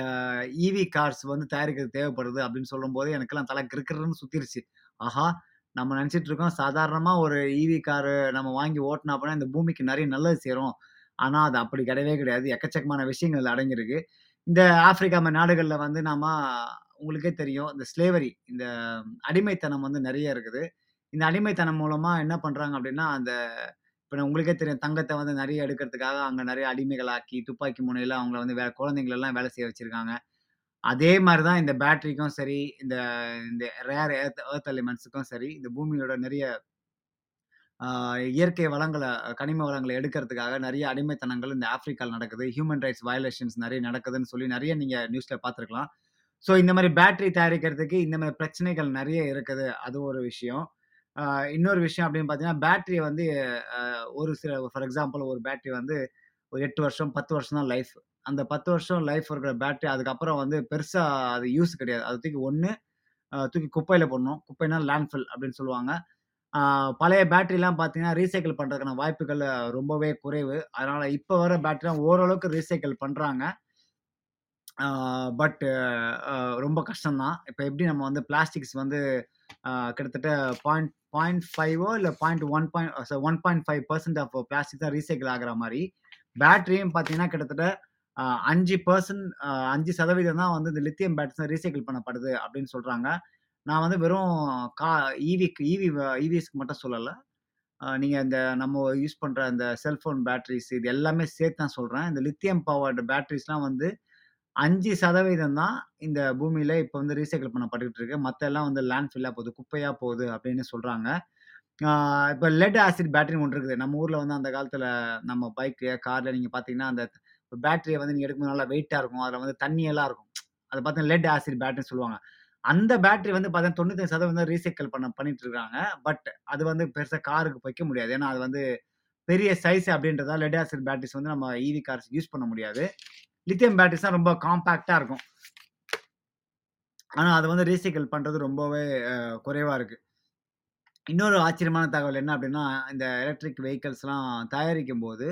ஈவி கார்ஸ் வந்து தயாரிக்கிறது தேவைப்படுது அப்படின்னு சொல்லும்போது, எனக்கெல்லாம் தலை கிருக்கிறதுன்னு சுத்திருச்சு. ஆஹா! நம்ம நினச்சிட்டு இருக்கோம் சாதாரணமாக ஒரு ஈவி காரு நம்ம வாங்கி ஓட்டினா அப்படின்னா, இந்த பூமிக்கு நிறைய நல்லது சேரும் ஆனால் அது அப்படி கிடையவே கிடையாது. எக்கச்சக்கமான விஷயங்கள் அடங்கியிருக்கு. இந்த ஆப்பிரிக்கா நாடுகளில் வந்து நாம் உங்களுக்கே தெரியும். இந்த ஸ்லேவரி இந்த அடிமைத்தனம் வந்து நிறைய இருக்குது. இந்த அடிமைத்தனம் மூலமாக என்ன பண்ணுறாங்க அப்படின்னா, அந்த இப்போ உங்களுக்கே தெரியும் தங்கத்தை வந்து நிறைய எடுக்கிறதுக்காக அங்கே நிறைய அடிமைகளாக்கி, துப்பாக்கி முனையில் அவங்கள வந்து வே குழந்தைங்களெல்லாம் வேலை செய்ய வச்சுருக்காங்க அதே மாதிரி தான் இந்த பேட்டரிக்கும் சரி, இந்த இந்த ரேர் ஏர்த் ஏர்த் எலிமெண்ட்ஸுக்கும் சரி, இந்த பூமியோட நிறைய இயற்கை வளங்களை கனிம வளங்களை எடுக்கிறதுக்காக நிறைய அடிமைத்தனங்கள் இந்த ஆப்பிரிக்காவில் நடக்குது. ஹியூமன் ரைட்ஸ் வயலேஷன்ஸ் நிறைய நடக்குதுன்னு சொல்லி நிறைய நீங்கள் நியூஸில் பார்த்துருக்கலாம். ஸோ இந்த மாதிரி பேட்டரி தயாரிக்கிறதுக்கு இந்த மாதிரி பிரச்சனைகள் நிறைய இருக்குது. அது ஒரு விஷயம். இன்னொரு விஷயம் அப்படின்னு பார்த்தீங்கன்னா, பேட்டரிய வந்து ஒரு சில ஃபார் எக்ஸாம்பிள் ஒரு பேட்டரி வந்து ஒரு எட்டு வருஷம், 10 வருஷம் தான் லைஃப். அந்த 10 வருஷம் லைஃப் இருக்கிற பேட்டரி அதுக்கப்புறம் வந்து பெருசாக அது யூஸ் கிடையாது. அது தூக்கி ஒன்று தூக்கி குப்பையில் போடணும். குப்பைனா லேண்ட்ஃபில் அப்படின்னு சொல்லுவாங்க. பழைய பேட்டரிலாம் பார்த்தீங்கன்னா, ரீசைக்கிள் பண்ணுறதுக்கான வாய்ப்புகள் ரொம்பவே குறைவு. அதனால் இப்போ வர பேட்டரிலாம் ஓரளவுக்கு ரீசைக்கிள் பண்ணுறாங்க பட் ரொம்ப கஷ்டம் தான். எப்படி நம்ம வந்து பிளாஸ்டிக்ஸ் வந்து கிட்டத்தட்ட பாயிண்ட் பாயிண்ட் ஃபைவோ இல்லை point one point one point five percent of plastic தான் ரீசைக்கிள் ஆகிற மாதிரி பேட்டரியும் பார்த்தீங்கன்னா கிட்டத்தட்ட அஞ்சு பர்சன்ட் அஞ்சு சதவீதம் தான் வந்து இந்த லித்தியம் பேட்டரிஸ் ரீசைக்கிள் பண்ணப்படுது அப்படின்னு சொல்கிறாங்க நான் வந்து வெறும் கா ஈவிக்கு ஈவி ஈவிஎஸ்க்கு ஈவிஸ்க்கு மட்டும் சொல்லலை நீங்கள் இந்த நம்ம யூஸ் பண்ணுற இந்த செல்ஃபோன் பேட்டரிஸ் இது எல்லாமே சேர்த்து தான் சொல்கிறேன் இந்த லித்தியம் பவர்டு பேட்டரிஸ்லாம் வந்து அஞ்சு சதவீதம் தான் இந்த பூமியில் இப்போ வந்து ரீசைக்கிள் பண்ணப்பட்டுக்கிட்டு இருக்கு. மற்ற எல்லாம் வந்து லேண்ட்ஃபில்லா போகுது, குப்பையாக போகுது அப்படின்னு சொல்கிறாங்க இப்போ லெட் ஆசிட் பேட்டரி ஒன்று இருக்குது. நம்ம ஊரில் வந்து அந்த காலத்தில் நம்ம பைக்கு, காரில் நீங்கள் பார்த்தீங்கன்னா, அந்த பேட்டரியை வந்து நீங்கள் எடுக்கும்போது நல்லா வெயிட்டாக இருக்கும். அதில் வந்து தண்ணியெல்லாம் இருக்கும். அதை பார்த்தா லெட் ஆசிட் பேட்டரின்னு சொல்லுவாங்க. அந்த பேட்டரி வந்து பார்த்தீங்கன்னா 95% ரீசைக்கிள் பண்ண பண்ணிட்டு இருக்காங்க. பட் அது வந்து பெருசாக காருக்கு வைக்க முடியாது. ஏன்னா, அது வந்து பெரிய சைஸ் அப்படின்றதா லெட் ஆசிட் பேட்டரிஸ் வந்து நம்ம ஈவி கார்ஸ் யூஸ் பண்ண முடியாது. லித்தியம் பேட்டரிஸ் தான் ரொம்ப காம்பேக்டாக இருக்கும். ஆனால் அது வந்து ரீசைக்கிள் பண்ணுறது ரொம்பவே குறைவாக இருக்குது இன்னொரு ஆச்சரியமான தகவல் என்ன அப்படின்னா, இந்த எலக்ட்ரிக் வெஹிக்கிள்ஸ்லாம் தயாரிக்கும் போது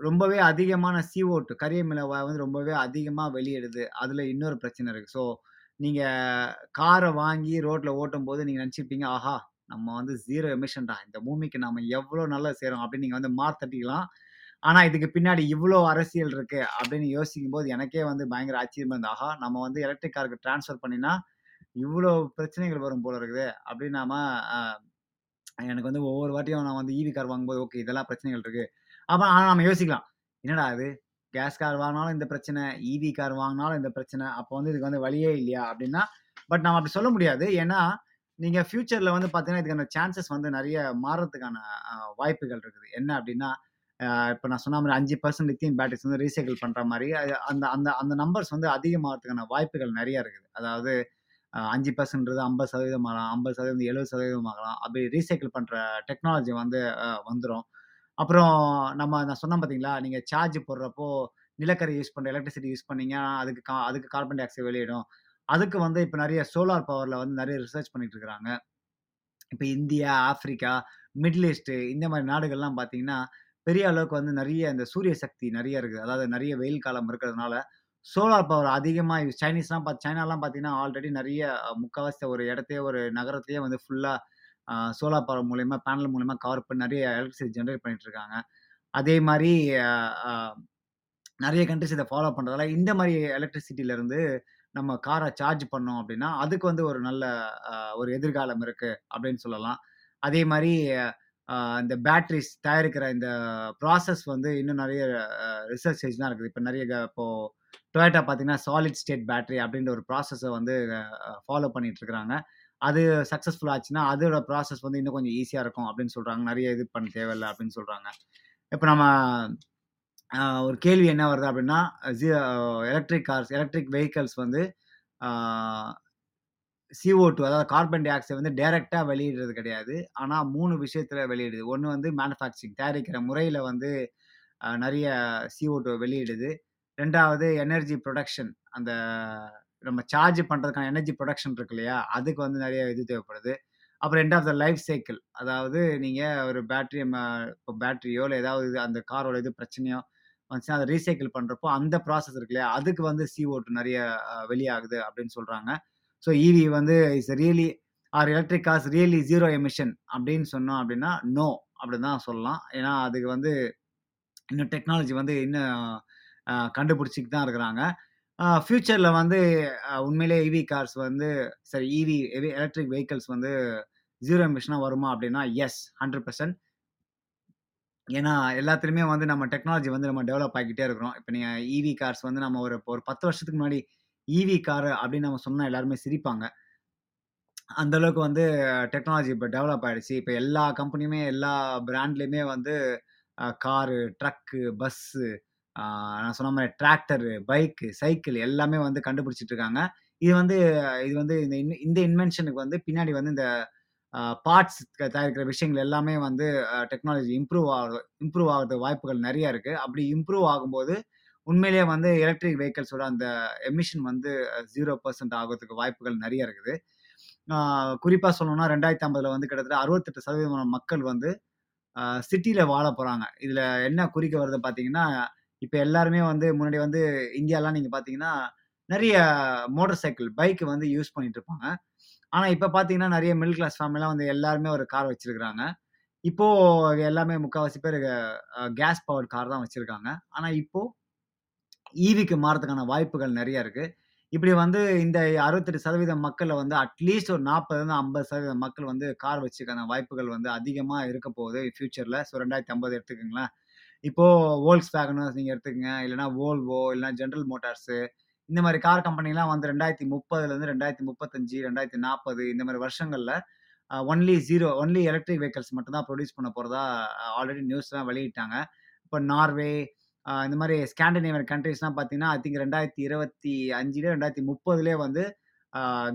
ரொம்பவே அதிகமான CO2 கரியமில வாயு வந்து ரொம்பவே அதிகமா வெளியிடுது. அதுல இன்னொரு பிரச்சனை இருக்கு. ஸோ, நீங்க கார வாங்கி ரோட்ல ஓட்டும்போது நீங்க நெனச்சிருப்பீங்க, ஆஹா! நம்ம வந்து 0 எமிஷன்டா. இந்த பூமிக்கு நாம எவ்வளோ நல்லது செய்றோம் அப்படின்னு நீங்க வந்து மாத்தட்டிக்கலாம். ஆனா, இதுக்கு பின்னாடி இவ்ளோ அரசியல் இருக்கு அப்படின்னு யோசிக்கும்போது எனக்கே வந்து பயங்கர ஆச்சரியமா இருந்தது. ஆஹா! நம்ம வந்து எலக்ட்ரிக் காருக்கு ட்ரான்ஸ்ஃபர் பண்ணினா, இவ்ளோ பிரச்சனைகள் வரும் போல இருக்குதே! அப்படின்னு நாம அ எனக்கு வந்து ஒவ்வொரு வாட்டியும் நான் வந்து ஈவி கார் வாங்கும்போது, ஓகே இதெல்லாம் பிரச்சனைகள் இருக்கு. அப்போ ஆனால் நம்ம யோசிக்கலாம். என்னடா இது! கேஸ் கார் வாங்கினாலும் இந்த பிரச்சனை, ஈவி கார் வாங்கினாலும் இந்த பிரச்சனை. அப்போ வந்து இதுக்கு வந்து வழியே இல்லையா? அப்படின்னா, பட் நம்ம அப்படி சொல்ல முடியாது. ஏன்னா, நீங்கள் ஃப்யூச்சரில் வந்து பார்த்தீங்கன்னா, இதுக்கான சான்சஸ் வந்து நிறைய மாறுறதுக்கான வாய்ப்புகள் இருக்குது. என்ன அப்படின்னா, இப்போ நான் சொன்ன மாதிரி அஞ்சு பர்சன்ட் லித்தியம் பேட்டரிஸ் வந்து ரீசைக்கிள் பண்ணுற மாதிரி அது அந்த அந்த அந்த நம்பர்ஸ் வந்து அதிகமாகிறதுக்கான வாய்ப்புகள் நிறைய இருக்குது. அதாவது அஞ்சு பர்சன்ட்றது ஐம்பது சதவீதம் ஆகலாம். 50% 70% ஆகலாம். அப்படி ரீசைக்கிள் பண்ணுற டெக்னாலஜி வந்து வந்துடும் அப்புறம் நம்ம நான் சொன்னேன் பார்த்தீங்களா, நீங்க சார்ஜ் போடுறப்போ நிலக்கரி யூஸ் பண்ற எலக்ட்ரிசிட்டி யூஸ் பண்ணீங்க, அதுக்கு கா அதுக்கு கார்பன் டை ஆக்சைடு வெளியிடும். அதுக்கு வந்து இப்போ நிறைய சோலார் பவர்ல வந்து நிறைய ரிசர்ச் பண்ணிட்டு இருக்கிறாங்க இப்போ இந்தியா, ஆப்பிரிக்கா, மிடில் ஈஸ்ட்டு இந்த மாதிரி நாடுகள்லாம் பார்த்தீங்கன்னா, பெரிய அளவுக்கு வந்து நிறைய இந்த சூரிய சக்தி நிறைய இருக்குது. அதாவது நிறைய வெயில் காலம் இருக்கிறதுனால, சோலார் பவர் அதிகமாக யூஸ் சைனீஸ்லாம் பார்த்து சைனாலாம் பார்த்தீங்கன்னா, ஆல்ரெடி நிறைய முக்கால்வாசி ஒரு இடத்தையே ஒரு நகரத்தையே வந்து ஃபுல்லாக சோலார் பவர் மூலயமா பேனல் மூலயமா கவர் பண்ணி நிறைய எலக்ட்ரிசிட்டி ஜென்ரேட் பண்ணிட்டு இருக்காங்க. அதே மாதிரி நிறைய கண்ட்ரிஸ் இதை ஃபாலோ பண்ணுறதால இந்த மாதிரி எலக்ட்ரிசிட்டியிலேருந்து நம்ம காரை சார்ஜ் பண்ணோம் அப்படின்னா அதுக்கு வந்து ஒரு நல்ல ஒரு எதிர்காலம் இருக்குது அப்படின்னு சொல்லலாம். அதே மாதிரி இந்த பேட்ரிஸ் தயாரிக்கிற இந்த ப்ராசஸ் வந்து இன்னும் நிறைய ரிசர்ச் ஸ்டேஜ்லாம் இருக்குது. இப்போ நிறைய இப்போது டொயேட்டா டொயோட்டா பார்த்தீங்கன்னா, சாலிட் ஸ்டேட் பேட்டரி அப்படின்ற ஒரு ப்ராசஸை வந்து ஃபாலோ பண்ணிட்டு இருக்கிறாங்க. அது சக்ஸஸ்ஃபுல் ஆச்சுன்னா, அதோட ப்ராசஸ் வந்து இன்னும் கொஞ்சம் ஈஸியாக இருக்கும் அப்படின்னு சொல்கிறாங்க நிறைய இது பண்ண தேவையில்ல அப்படின்னு சொல்கிறாங்க இப்போ நம்ம ஒரு கேள்வி என்ன வருது அப்படின்னா ஜி எலக்ட்ரிக் கார்ஸ், எலக்ட்ரிக் வெஹிக்கல்ஸ் வந்து சிஓ டூ அதாவது கார்பன் டை ஆக்சைடு வந்து டைரெக்டாக வெளியிடுறது கிடையாது. ஆனால் மூணு விஷயத்தில் வெளியிடுது. ஒன்று வந்து மேனுஃபேக்சரிங் தயாரிக்கிற முறையில் வந்து நிறைய சிஓ டூ வெளியிடுது. ரெண்டாவது எனர்ஜி ப்ரொடக்ஷன் அந்த நம்ம சார்ஜ் பண்ணுறதுக்கான எனர்ஜி ப்ரொடக்ஷன் இருக்கு இல்லையா? அதுக்கு வந்து நிறைய இது தேவைப்படுது. அப்புறம் end of the life cycle அதாவது நீங்கள் ஒரு பேட்டரி ம இப்போ பேட்டரியோ இல்லை ஏதாவது இது அந்த காரோட இது பிரச்சனையோ வந்துச்சுன்னா, அதை ரீசைக்கிள் பண்ணுறப்போ அந்த ப்ராசஸ் இருக்கு இல்லையா? அதுக்கு வந்து CO2 நெறைய நிறைய வெளியாகுது அப்படின்னு சொல்கிறாங்க ஸோ இவி வந்து is really or electric cars really zero emission அப்படின்னு சொன்னோம் அப்படின்னா நோ அப்டின்னு தான் சொல்லலாம். ஏன்னா அதுக்கு வந்து இன்னும் டெக்னாலஜி வந்து இன்னும் அ தான் இருக்கிறாங்க. ஃப்யூச்சரில் வந்து உண்மையிலே உண்மையிலேயே ஈவி கார்ஸ் வந்து சரி ஈவி எவி எலக்ட்ரிக் வெஹிக்கிள்ஸ் வந்து ஜீரோ மிஷினாக வருமா அப்படின்னா எஸ் 100% ஏன்னா எல்லாத்துலேயுமே வந்து நம்ம டெக்னாலஜி வந்து நம்ம டெவலப் ஆகிக்கிட்டே இருக்கிறோம். இப்போ நீங்கள் ஈவி கார்ஸ் வந்து நம்ம ஒரு ஒரு 10 வருஷத்துக்கு முன்னாடி ஈவி கார் அப்படின்னு நம்ம சொன்னால் எல்லாருமே சிரிப்பாங்க. அந்த அளவுக்கு வந்து டெக்னாலஜி இப்போ டெவலப் ஆகிடுச்சு இப்போ எல்லா கம்பெனியுமே எல்லா பிராண்ட்லேயுமே வந்து காரு, ட்ரக்கு, பஸ்ஸு நான் சொன்ன மாதிரி டிராக்டரு, பைக்கு, சைக்கிள் எல்லாமே வந்து கண்டுபிடிச்சிட்டு இருக்காங்க. இது வந்து இது வந்து இந்த இன் இந்த இன்வென்ஷனுக்கு வந்து பின்னாடி வந்து இந்த பார்ட்ஸ் தயாரிக்கிற விஷயங்கள் எல்லாமே வந்து டெக்னாலஜி இம்ப்ரூவ் ஆகுது இம்ப்ரூவ் ஆகுறதுக்கு வாய்ப்புகள் நிறையா இருக்குது அப்படி இம்ப்ரூவ் ஆகும்போது உண்மையிலேயே வந்து எலக்ட்ரிக் வெஹிக்கல்ஸோட அந்த எமிஷன் வந்து ஜீரோ பர்சன்ட் ஆகிறதுக்கு வாய்ப்புகள் நிறைய இருக்குது. குறிப்பாக சொல்லணும்னா ரெண்டாயிரத்தி ஐம்பதில் வந்து கிட்டத்தட்ட 68% மக்கள் வந்து சிட்டியில் வாழ போகிறாங்க இதில் என்ன குறிக்க வருது பார்த்தீங்கன்னா, இப்போ எல்லாருமே வந்து முன்னாடி வந்து இந்தியாலாம் நீங்கள் பார்த்தீங்கன்னா, நிறைய மோட்டார் சைக்கிள், பைக் வந்து யூஸ் பண்ணிட்டு இருப்பாங்க. ஆனால் இப்போ பார்த்தீங்கன்னா, நிறைய மிடில் கிளாஸ் ஃபேமிலிலாம் வந்து எல்லாருமே ஒரு கார் வச்சுருக்குறாங்க. இப்போது எல்லாமே முக்கால்வாசி பேர் கேஸ் பவர்ட் கார் தான் வச்சுருக்காங்க. ஆனால் இப்போது ஈவிக்கு மாறதுக்கான வாய்ப்புகள் நிறைய இருக்குது இப்படி வந்து இந்த அறுபத்தெட்டு சதவீதம் மக்களை வந்து அட்லீஸ்ட் ஒரு 40 50% மக்கள் வந்து கார் வச்சுக்கான வாய்ப்புகள் வந்து அதிகமாக இருக்க போகுது ஃப்யூச்சரில் ஸோ ரெண்டாயிரத்து ஐம்பது எடுத்துக்கோங்களேன். இப்போ Volkswagen நீங்க எடுத்துக்கங்க. இல்லைன்னா வோல்வோ இல்லைனா ஜென்ரல் மோட்டார்ஸு இந்த மாதிரி கார் கம்பெனிலாம் வந்து 2030லேருந்து 2035, 2040 இந்த மாதிரி வருஷங்களில் only zero only electric vehicles மட்டும் தான் பண்ண போகிறதா ஆல்ரெடி நியூஸ்லாம் வெளியிட்டாங்க. இப்போ நார்வே இந்த மாதிரி ஸ்காண்டினேவியன் கண்ட்ரீஸ்லாம் பார்த்தீங்கன்னா, ஐ திங்க் 2025லயோ 2030லயோ வந்து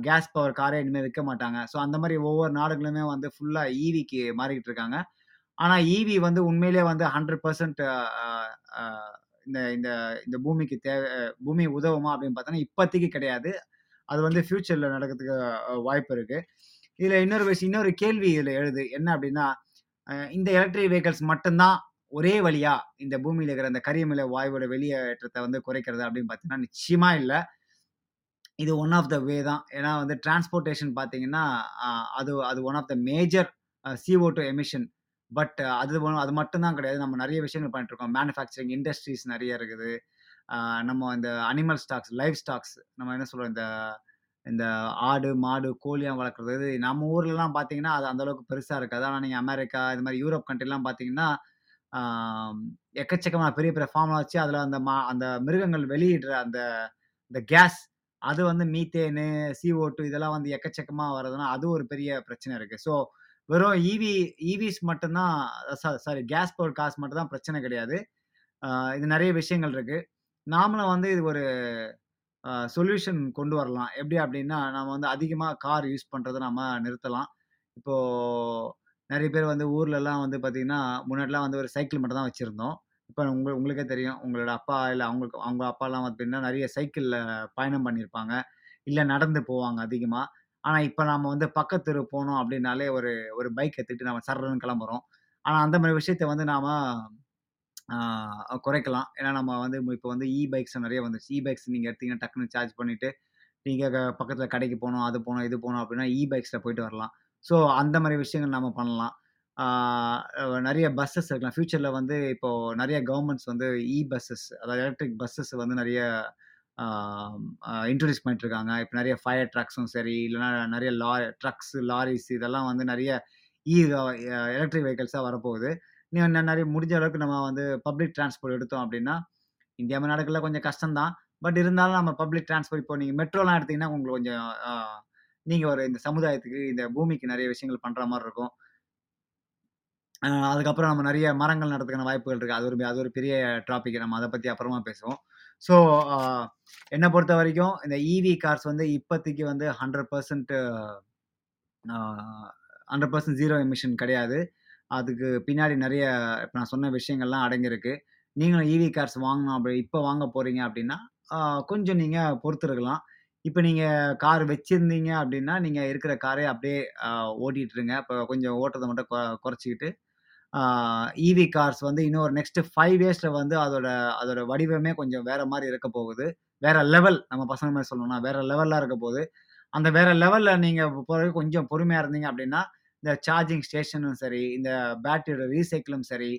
கேஸ் பவர் காரே இனிமேல் விற்க மாட்டாங்க. ஸோ அந்த மாதிரி ஒவ்வொரு நாடுகளுமே வந்து ஃபுல்லாக ஈவிக்கு மாறிக்கிட்டு இருக்காங்க. ஆனா ஈவி வந்து உண்மையிலேயே வந்து ஹண்ட்ரட் பர்சன்ட் இந்த இந்த இந்த பூமிக்கு தேவை பூமி உதவுமா அப்படின்னு பார்த்தோன்னா இப்போதைக்கு கிடையாது. அது வந்து ஃபியூச்சர்ல நடக்கிறதுக்கு வாய்ப்பு இருக்கு. இதுல இன்னொரு விஷயம் இன்னொரு கேள்வி இதுல எழுது. என்ன அப்படின்னா, இந்த எலக்ட்ரிக் வெஹிக்கல்ஸ் மட்டும்தான் ஒரே வழியா இந்த பூமியில இருக்கிற அந்த கரியமில வாயுவோட வெளியேற்றத்தை வந்து குறைக்கிறது அப்படின்னு பார்த்தீங்கன்னா, நிச்சயமா இல்லை இது ஒன் ஆஃப் த வே தான். ஏன்னா வந்து டிரான்ஸ்போர்ட்டேஷன் பார்த்தீங்கன்னா, அது அது one of the major C O two emission. But அது அது மட்டும்தான் கிடையாது. நம்ம நிறைய விஷயங்கள் பண்ணிட்டு இருக்கோம். மேனுஃபேக்சரிங் இண்டஸ்ட்ரீஸ் நிறைய இருக்குது. நம்ம இந்த அனிமல் ஸ்டாக்ஸ், லைவ் ஸ்டாக்ஸ் நம்ம என்ன சொல்றோம் இந்த இந்த ஆடு, மாடு, கோழியாக வளர்க்குறது. நம்ம ஊர்லலாம் பார்த்தீங்கன்னா, அது அந்தளவுக்கு பெருசாக இருக்காது. ஆனால் நீங்கள் அமெரிக்கா, இது மாதிரி யூரோப் கண்ட்ரிலாம் பார்த்தீங்கன்னா, எக்கச்சக்கமாக எக்கச்சக்கமான பெரிய பெரிய ஃபார்ம்லாம் வச்சு அதில் அந்த மா அந்த மிருகங்கள் வெளியிடுற அந்த இந்த கேஸ் அது வந்து மீத்தேனு, CO2 இதெல்லாம் வந்து எக்கச்சக்கமாக வர்றதுனா அது ஒரு பெரிய பிரச்சனை இருக்குது ஸோ வெறும் ஈவி ஈவிஸ் e மட்டும்தான் சாரி கேஸ் பவர் காசு மட்டும் தான் பிரச்சனை கிடையாது. இது நிறைய விஷயங்கள் இருக்குது நாமளும் வந்து இது ஒரு சொல்யூஷன் கொண்டு வரலாம். எப்படி அப்படின்னா, நம்ம வந்து அதிகமாக கார் யூஸ் பண்ணுறதை நம்ம நிறுத்தலாம். இப்போது நிறைய பேர் வந்து ஊர்லலாம் வந்து பார்த்திங்கன்னா முன்னாடிலாம் வந்து ஒரு சைக்கிள் மட்டும் தான் வச்சுருந்தோம் இப்போ உங்க உங்களுக்கே தெரியும். உங்களோட அப்பா இல்லை அவங்களுக்கு அவங்க அப்பாலாம் அப்படின்னா நிறைய சைக்கிளில் பயணம் பண்ணியிருப்பாங்க. இல்லை நடந்து போவாங்க அதிகமாக ஆனா இப்ப நாம வந்து பக்கத்தெரு போனோம் அப்படின்னாலே ஒரு ஒரு பைக் எடுத்துகிட்டு நம்ம சர்றன்னு கிளம்புறோம். ஆனா அந்த மாரி விஷயத்த வந்து நாம ஆ குறைக்கலாம். ஏன்னா நம்ம வந்து இப்ப வந்து இ பைக்ஸ் நெறைய வந்துருச்சு. இ பைக்ஸ் நீங்க எடுத்தீங்கன்னா டக்குனு சார்ஜ் பண்ணிட்டு, நீங்க க பக்கத்துல கடைக்கு போணும், அது போணும், இது போணும் அப்படின்னா இ பைக்ஸ்ல போயிட்டு வரலாம். ஸோ அந்த மாரி விஷயங்கள் நாம பண்ணலாம். ஆ நெறைய பஸ்ஸஸ் இருக்கலாம். ஃபியூச்சர்ல வந்து இப்போ நெறைய கவர்மெண்ட்ஸ் வந்து இ பஸ்ஸஸ் அதாவது எலக்ட்ரிக் பஸ்ஸஸ் வந்து நெறைய இன்ட்ரடியூஸ் பண்ணிட்டு இருக்காங்க. நிறைய ஃபயர் ட்ரக்ஸும் சரி, இல்லைனா நிறைய லா ட்ரக்ஸ், லாரிஸ் இதெல்லாம் வந்து நிறைய இ எலக்ட்ரிக் வெஹிக்கல்ஸாக வரப்போகுது. இன்னும் நிறைய முடிஞ்ச அளவுக்கு நம்ம வந்து பப்ளிக் டிரான்ஸ்போர்ட் எடுத்தோம் அப்படின்னா, இந்தியா நாடுகளில் கொஞ்சம் கஷ்டம் தான். பட் இருந்தாலும் நம்ம பப்ளிக் டிரான்ஸ்போர்ட் இப்போ நீங்கள் மெட்ரோலாம் எடுத்தீங்கன்னா, உங்களுக்கு கொஞ்சம் நீங்கள் ஒரு இந்த சமுதாயத்துக்கு, இந்த பூமிக்கு நிறைய விஷயங்கள் பண்ணுற மாதிரி இருக்கும். அதுக்கப்புறம் நம்ம நிறைய மரங்கள் நடத்துக்கான வாய்ப்புகள் இருக்குது அது ஒரு அது ஒரு பெரிய டாபிக். நம்ம அதை பற்றி அப்புறமா பேசுவோம். ஸோ என்னை பொறுத்த வரைக்கும் இந்த ஈவி கார்ஸ் வந்து இப்போதைக்கு வந்து hundred percent hundred percent zero emission கிடையாது. அதுக்கு பின்னாடி நிறைய இப்போ நான் சொன்ன விஷயங்கள்லாம் அடங்கியிருக்கு. நீங்களும் இவி கார்ஸ் வாங்கணும் அப்படி இப்போ வாங்க போகிறீங்க அப்படின்னா, கொஞ்சம் நீங்கள் பொறுத்துருக்கலாம் இப்போ நீங்கள் கார் வச்சுருந்தீங்க அப்படின்னா, நீங்கள் இருக்கிற காரே அப்படியே ஓட்டிகிட்டுருங்க இப்போ கொஞ்சம் ஓட்டுறதை மட்டும் கொ குறைச்சிக்கிட்டு ஈவி கார்ஸ் வந்து இன்னும் ஒரு நெக்ஸ்ட் ஃபைவ் இயர்ஸில் வந்து அதோட அதோட வடிவமே கொஞ்சம் வேற மாதிரி இருக்க போகுது. வேற லெவல் நம்ம பசங்க மாதிரி சொல்லணும்னா, வேற லெவல்ல இருக்க போகுது அந்த வேற லெவலில் நீங்கள் போகிறது கொஞ்சம் பொறுமையாக இருந்தீங்க அப்படின்னா, இந்த சார்ஜிங் ஸ்டேஷனும் சரி, இந்த பேட்டரியோட ரீசைக்கிளும் சரி,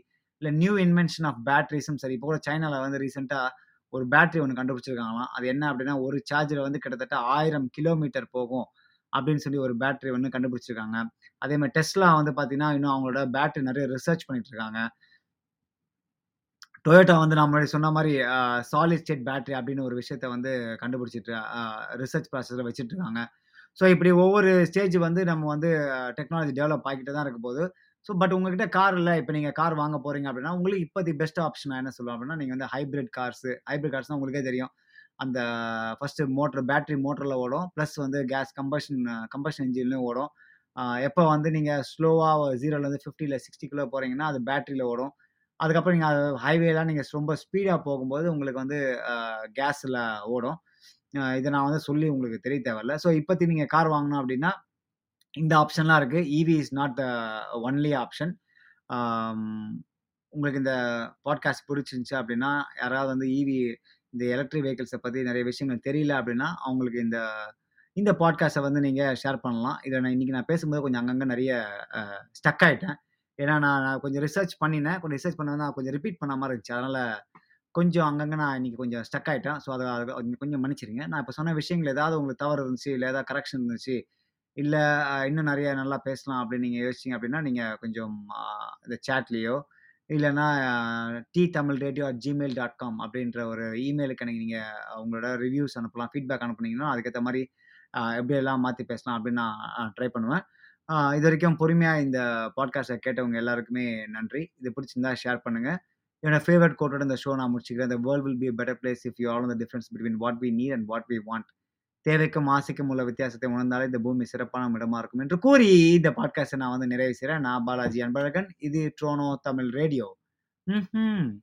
இல்லை நியூ இன்வென்ஷன் ஆஃப் பேட்டரிஸும் சரி, இப்போ கூட சைனாவில் வந்து ரீசெண்டாக ஒரு பேட்டரி ஒன்று கண்டுபிடிச்சிருக்காங்களாம். அது என்ன அப்படின்னா, ஒரு சார்ஜில் வந்து கிட்டத்தட்ட ஆயிரம் கிலோமீட்டர் போகும் அப்படின்னு சொல்லி ஒரு பேட்டரி ஒன்று கண்டுபிடிச்சிருக்காங்க. அதே மாதிரி Tesla வந்து பார்த்தீங்கன்னா, இன்னும் அவங்களோட பேட்டரி நிறைய ரிசர்ச் பண்ணிட்டு இருக்காங்க. டொயோட்டா வந்து நம்ம சொன்ன மாதிரி சாலிட் ஸ்டேட் பேட்டரி அப்படின்னு ஒரு விஷயத்த வந்து கண்டுபிடிச்சிட்டு ரிசர்ச் ப்ராசஸில் வச்சுட்டு இருக்காங்க. ஸோ இப்படி ஒவ்வொரு ஸ்டேஜ் வந்து நம்ம வந்து டெக்னாலஜி டெவலப் ஆகிக்கிட்டு தான் இருக்க போது. ஸோ பட் உங்ககிட்ட கார் இல்லை இப்போ நீங்கள் கார் வாங்க போகிறீங்க அப்படின்னா, உங்களுக்கு இப்போதைக்கு பெஸ்ட் ஆப்ஷன் என்ன சொல்லுவோம் அப்படின்னா, நீங்கள் வந்து ஹைபிரிட் கார்ஸ் ஹைபிரிட் கார்ஸ்னா உங்களுக்கே தெரியும். அந்த ஃபஸ்ட்டு மோட்டர் பேட்டரி மோட்டரில் ஓடும். ப்ளஸ் வந்து கேஸ் கம்பஷன் கம்பஷன் இன்ஜின்லையும் ஓடும். எப்போ வந்து நீங்கள் ஸ்லோவாக ஜீரோலேருந்து ஃபிஃப்டியில் சிக்ஸ்டிக்குள்ளே போகிறீங்கன்னா அது பேட்டரியில் ஓடும். அதுக்கப்புறம் நீங்க ஹைவேலாம் நீங்கள் ரொம்ப ஸ்பீடாக போகும்போது உங்களுக்கு வந்து கேஸில் ஓடும். இதை நான் வந்து சொல்லி உங்களுக்கு தெரிய தேவையில்ல. ஸோ இப்போத்தி நீங்கள் கார் வாங்கணும் அப்படின்னா, இந்த ஆப்ஷன்லாம் இருக்குது EV is not the only option. உங்களுக்கு இந்த பாட்காஸ்ட் பிடிச்சிருந்துச்சு அப்படின்னா, யாராவது வந்து ஈவி இந்த எலக்ட்ரிக் வெஹிக்கிள்ஸை பற்றி நிறைய விஷயங்கள் தெரியல அப்படின்னா, அவங்களுக்கு இந்த இந்த பாட்காஸ்ட்டை வந்து நீங்கள் ஷேர் பண்ணலாம். இதில் நான் இன்றைக்கி நான் பேசும்போது கொஞ்சம் அங்கங்கே நிறைய ஸ்டக் ஆகிட்டேன் ஏன்னா நான் கொஞ்சம் ரிசர்ச் பண்ணினேன். கொஞ்சம் ரிசர்ச் பண்ண நான் கொஞ்சம் ரிப்பீட் பண்ண மாதிரி இருந்துச்சு. அதனால் கொஞ்சம் அங்கங்கே நான் இன்னைக்கு கொஞ்சம் ஸ்டக் ஆகிட்டேன் ஸோ அதை கொஞ்சம் கொஞ்சம் மன்னிச்சிடுங்க. நான் இப்போ சொன்ன விஷயங்கள் ஏதாவது உங்களுக்கு தவறு இருந்துச்சு, இல்லை ஏதாவது கரெக்ஷன் இருந்துச்சு, இல்லை இன்னும் நிறைய நல்லா பேசலாம் அப்படின்னு நீங்கள் யோசிச்சிங்க அப்படின்னா, நீங்கள் கொஞ்சம் இந்த சாட்லயோ, இல்லைன்னா D Tamil radio at Gmail dot com அப்படின்ற ஒரு இமெயிலுக்கு எனக்கு நீங்கள் உங்களோட ரிவ்யூஸ் அனுப்பலாம். ஃபீட்பேக் அனுப்புனீங்கன்னா, அதுக்கேற்ற மாதிரி எப்படியெல்லாம் மாற்றி பேசலாம் அப்படின்னு நான் ட்ரை பண்ணுவேன். இது வரைக்கும் பொறுமையாக இந்த பாட்காஸ்ட்டை கேட்டவங்க எல்லாருக்குமே நன்றி. இது பிடிச்சிருந்தா ஷேர் பண்ணுங்க. என்னோட ஃபேவரட் கோட்டோட இந்த ஷோ நான் முடிச்சுக்கிறேன். "The world will be better place if you all the difference between what we need and what we want." தேவைக்கும், ஆசைக்கும் உள்ள வித்தியாசத்தை உணர்ந்தாலே இந்த பூமி சிறப்பான இடமா இருக்கும் என்று கூறி, இந்த பாட்காஸ்டை நான் வந்து நிறைவு செய்கிறேன் நான் பாலாஜி அன்பழகன். இது ட்ரோனோ தமிழ் ரேடியோ. ம்ஹ்ம்.